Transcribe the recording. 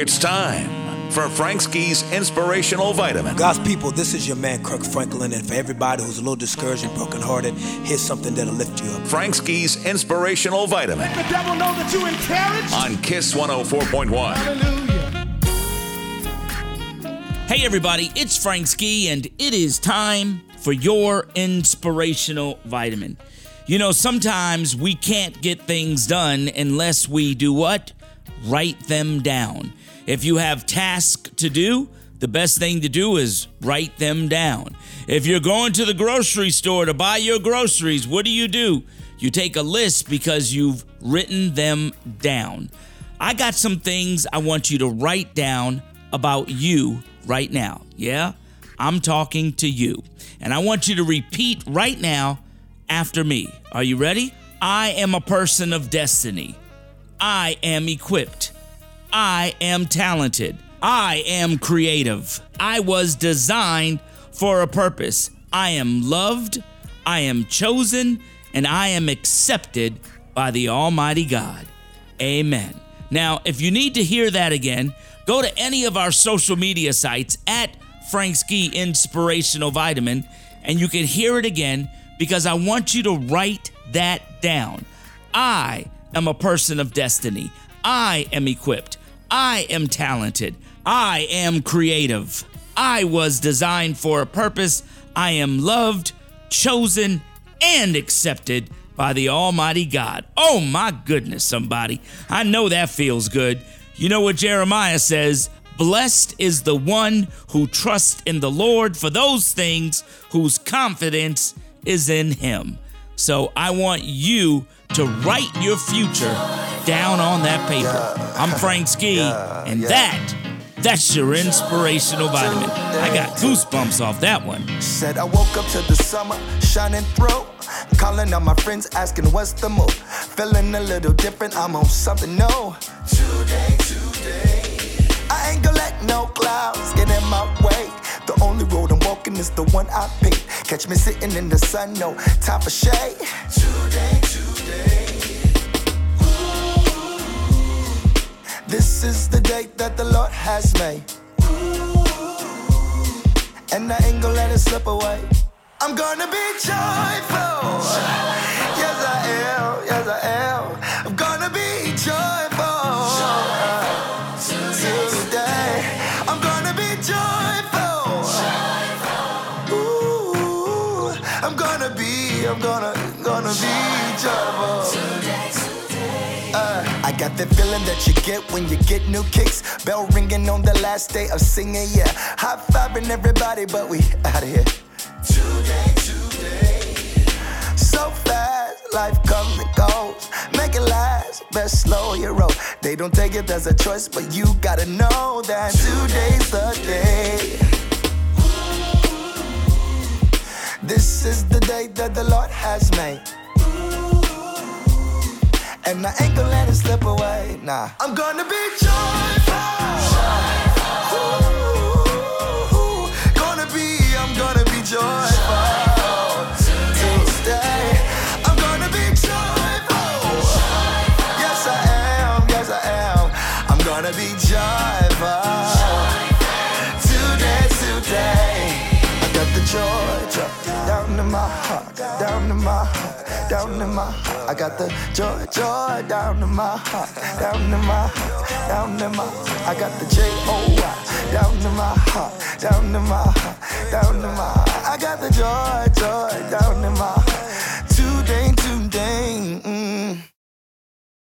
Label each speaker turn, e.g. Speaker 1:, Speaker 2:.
Speaker 1: It's time for Frank Ski's Inspirational Vitamin.
Speaker 2: God's people, this is your man Kirk Franklin, and for everybody who's a little discouraged and brokenhearted, here's something that'll lift you up.
Speaker 1: Frank Ski's Inspirational Vitamin
Speaker 3: Let the devil know that you encouraged.
Speaker 1: on Kiss 104.1.
Speaker 3: Hallelujah.
Speaker 4: Hey, everybody, it's Frank Ski, and it is time for your inspirational vitamin. You know, sometimes we can't get things done unless we do what? Write them down. If you have tasks to do, the best thing to do is write them down. If you're going to the grocery store to buy your groceries, what do you do? You take a list because you've written them down. I got some things I want you to write down about you right now. Yeah? I'm talking to you. And I want you to repeat right now after me. Are you ready? I am a person of destiny. I am equipped. I am talented. I am creative. I was designed for a purpose. I am loved. I am chosen. And I am accepted by the Almighty God. Amen. Now, if you need to hear that again, go to any of our social media sites at Frank Ski Inspirational Vitamin and you can hear it again because I want you to write that down. I am a person of destiny. I am equipped. I am talented. I am creative. I was designed for a purpose. I am loved, chosen, and accepted by the Almighty God. Oh my goodness, somebody. I know that feels good. You know what Jeremiah says? Blessed is the one who trusts in the Lord for those things whose confidence is in him. So I want you to write your future down on that paper. I'm Frank Ski, and that, that's your inspirational vitamin. I got goosebumps off that one.
Speaker 5: Said I woke up to the summer shining through. Calling on my friends, asking what's the move. Feeling a little different, I'm on something new. Today, today. I ain't gonna let no clouds road is the one I pick. Catch me sitting in the sun, no time for shade. Today, today. This is the day that the Lord has made. Ooh. And I ain't gonna let it slip away. I'm gonna be joyful. I'm gonna, gonna be joyful. Uh, I got that feeling that you get when you get new kicks. Bell ringing on the last day of singing, yeah. High fiving everybody, but we out of here. Today, today. So fast, life comes and goes. Make it last, best slow your roll. They don't take it as a choice, but you gotta know that today's the day. This is the day that the And I ain't gonna let it slip away, nah. I'm gonna be joyful. Ooh, gonna be, I'm gonna be joyful. Today, I'm gonna be joyful. Yes, I am, yes, I am. I'm gonna be joyful. In my heart, down in my heart. I got the joy, joy down in my heart, down in my heart, down in my heart. I got the J O Y down in my heart, down in my heart, down in my heart. I got the joy, joy down in my